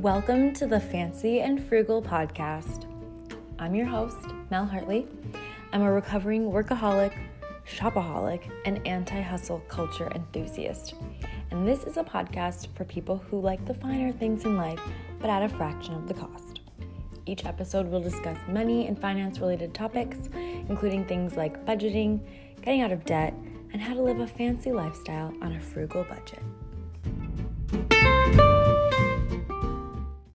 Welcome to the Fancy and Frugal podcast. I'm your host, Mel Hartley. I'm a recovering workaholic, shopaholic, and anti hustle culture enthusiast. And this is a podcast for people who like the finer things in life, but at a fraction of the cost. Each episode will discuss money and finance related topics, including things like budgeting, getting out of debt, and how to live a fancy lifestyle on a frugal budget.